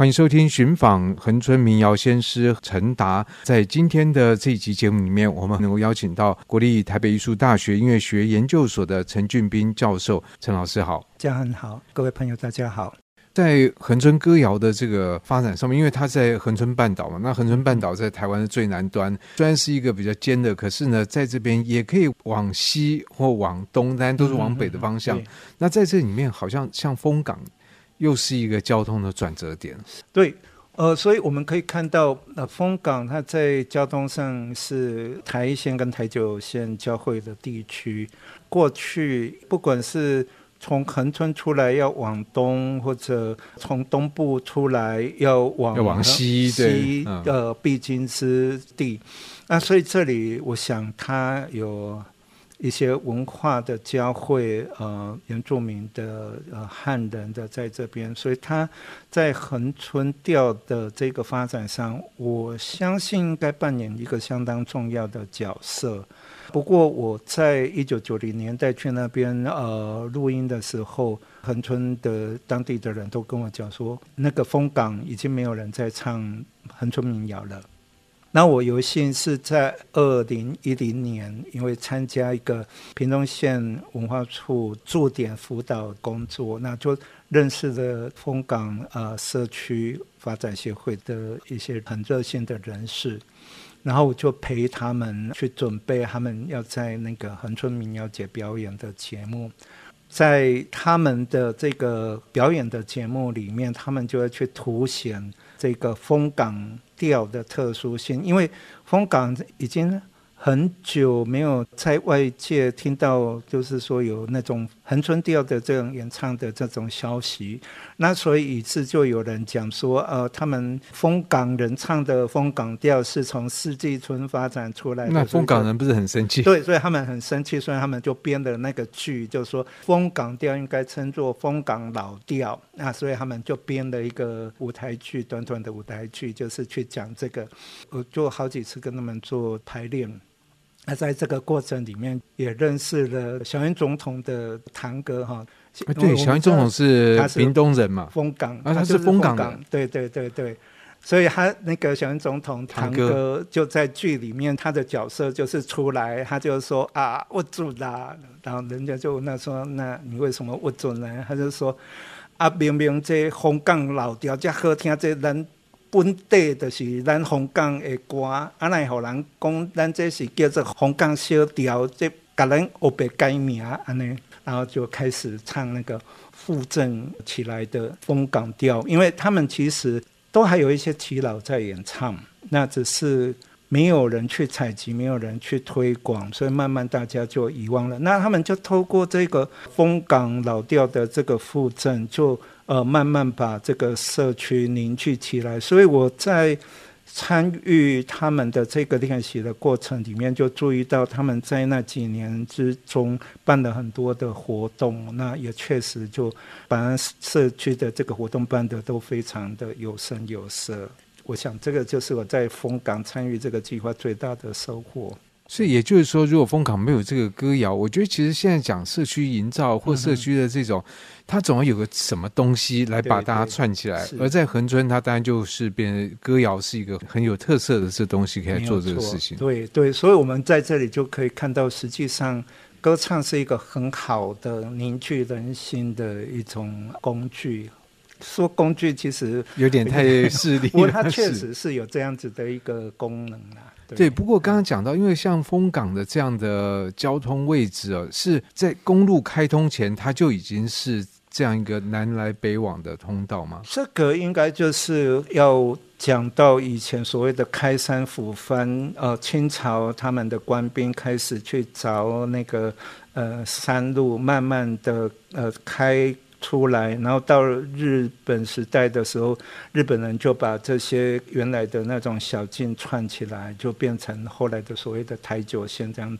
欢迎收听《寻访恒春民谣先师陈达》。在今天的这一集节目里面，我们能够邀请到国立台北艺术大学音乐学研究所的陈俊斌教授。陈老师好，家人好，各位朋友大家好。在恒春歌谣的这个发展上面，因为它在恒春半岛嘛，那恒春半岛在台湾的最南端，虽然是一个比较尖的，可是呢，在这边也可以往西或往东，但都是往北的方向。嗯嗯、那在这里面，好像像风港，又是一个交通的转折点。对，呃，所以我们可以看到，呃，丰港它在交通上是台一线跟台九线交汇的地区。过去不管是从恒春出来要往东，或者从东部出来要往要往西，西的必经之地。那所以这里，我想它有一些文化的交汇，呃，原住民的呃汉人的在这边，所以他在恒春调的这个发展上，我相信应该扮演一个相当重要的角色。不过我在一九九零年代去那边呃录音的时候，恒春的当地的人都跟我讲说，那个风港已经没有人在唱恒春民谣了。那我有幸是在二零一零年，因为参加一个屏东县文化处驻点辅导工作，那就认识了枫港呃社区发展协会的一些很热心的人士。然后我就陪他们去准备他们要在那个恒春民谣节表演的节目，在他们的这个表演的节目里面，他们就会去凸显这个风港调的特殊性，因为风港已经。很久没有在外界听到，就是说有那种恒春调的这种演唱的这种消息，那所以以致就有人讲说，呃，他们风港人唱的风港调是从四季春发展出来的。那枫港人不是很生气？对，所以他们很生气，所以他们就编的那个剧，就是说风港调应该称作风港老调。那所以他们就编了一个舞台剧，短短的舞台剧，就是去讲这个。我就好几次跟他们做排练。那在这个过程里面，也认识了小英总统的堂哥哈。对，小英总统是屏东人嘛，枫港，啊，他是枫港的。对对对对，所以他那个小英总统堂哥就在剧里面，他的角色就是出来，他就说啊，握住啦，然后人家就问他说，那你为什么握住呢？他就说啊，明明这枫港老掉这好听，这人。本地就是咱香港的歌，啊，来互人讲，咱这是叫做香港小调，这甲咱黑白改名安尼，然后就开始唱那个附赠起来的枫港调，因为他们其实都还有一些耆老在演唱，那只是没有人去采集，没有人去推广，所以慢慢大家就遗忘了。那他们就透过这个枫港老调的这个附赠，就。呃，慢慢把这个社区凝聚起来，所以我在参与他们的这个练习的过程里面，就注意到他们在那几年之中办了很多的活动，那也确实就把社区的这个活动办得都非常的有声有色。我想这个就是我在枫港参与这个计划最大的收获。所以也就是说，如果风港没有这个歌谣，我觉得其实现在讲社区营造或社区的这种，嗯、它总要有个什么东西来把大家串起来。而在恒春，它当然就是变成歌谣是一个很有特色的这东西，可以做这个事情。对对，所以我们在这里就可以看到，实际上歌唱是一个很好的凝聚人心的一种工具。说工具其实有点太势利，不过它确实是有这样子的一个功能啦。对，不过刚刚讲到，因为像枫港的这样的交通位置哦，是在公路开通前，它就已经是这样一个南来北往的通道吗？这个应该就是要讲到以前所谓的开山抚番，呃，清朝他们的官兵开始去凿那个呃山路，慢慢的呃开。出来，然后到日本时代的时候，日本人就把这些原来的那种小径串起来，就变成后来的所谓的台九线这样。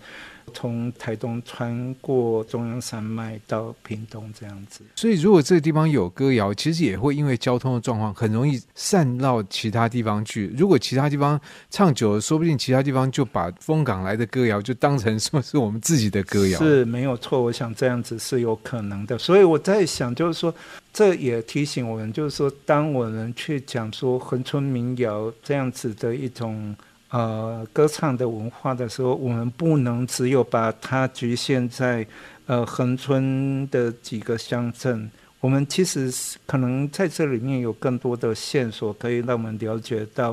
从台东穿过中央山脉到屏东这样子。所以，如果这个地方有歌谣，其实也会因为交通的状况，很容易散到其他地方去。如果其他地方唱久了，说不定其他地方就把风港来的歌谣就当成说是我们自己的歌谣。是没有错，我想这样子是有可能的。所以我在想，就是说，这也提醒我们，就是说，当我们去讲说恒春民谣这样子的一种。呃，歌唱的文化的时候，我们不能只有把它局限在呃恒春的几个乡镇。我们其实可能在这里面有更多的线索，可以让我们了解到，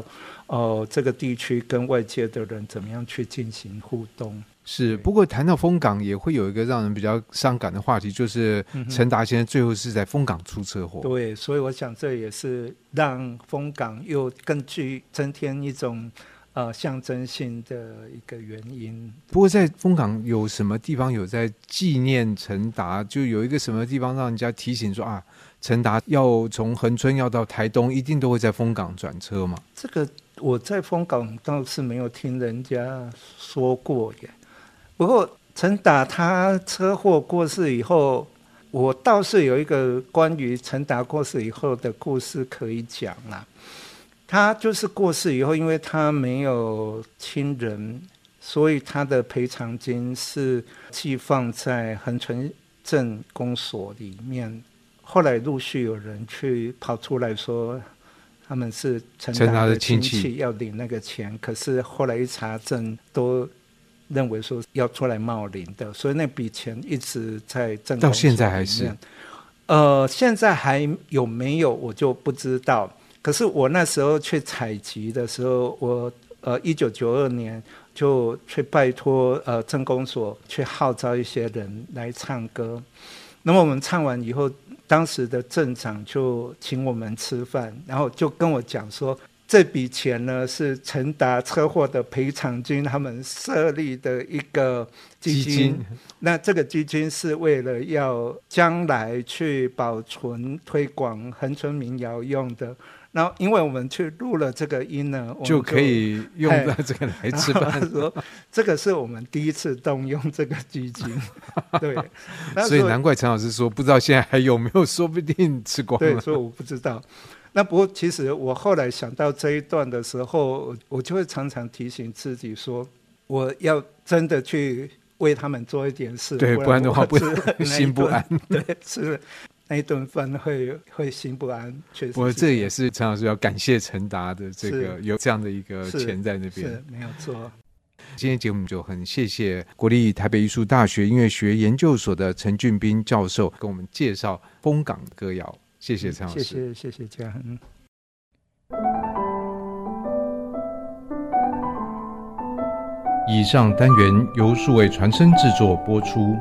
哦、呃，这个地区跟外界的人怎么样去进行互动。是，不过谈到风港，也会有一个让人比较伤感的话题，就是陈达先生最后是在风港出车祸。对，所以我想这也是让风港又更具增添一种。呃，象征性的一个原因。不过，在丰港有什么地方有在纪念陈达？就有一个什么地方让人家提醒说啊，陈达要从恒春要到台东，一定都会在丰港转车吗？这个我在丰港倒是没有听人家说过耶。不过，陈达他车祸过世以后，我倒是有一个关于陈达过世以后的故事可以讲啦。他就是过世以后，因为他没有亲人，所以他的赔偿金是寄放在恒春镇公所里面。后来陆续有人去跑出来说，他们是陈达的亲戚要领那个钱，可是后来一查证，都认为说要出来冒领的，所以那笔钱一直在镇公所。到现在还是？呃，现在还有没有我就不知道。可是我那时候去采集的时候，我呃一九九二年就去拜托呃政工所去号召一些人来唱歌。那么我们唱完以后，当时的镇长就请我们吃饭，然后就跟我讲说，这笔钱呢是陈达车祸的赔偿金，他们设立的一个基金。基金。那这个基金是为了要将来去保存推广恒春民谣用的。然后，因为我们去录了这个音呢，我就可以用到这个来吃饭。他 说，这个是我们第一次动用这个基金，对。所以难怪陈老师说，不知道现在还有没有，说不定吃光了。对，所以我不知道。那不过，其实我后来想到这一段的时候，我就会常常提醒自己说，我要真的去为他们做一点事，对，不然的话不 心不安。对，是。那一顿饭会会心不安，确实。不过这也是陈老师要感谢陈达的这个有这样的一个钱在那边，是没有错。今天节目就很谢谢国立台北艺术大学音乐学研究所的陈俊斌教授跟我们介绍风港歌谣，谢谢陈老师，谢谢谢谢嘉恒。以上单元由数位传声制作播出。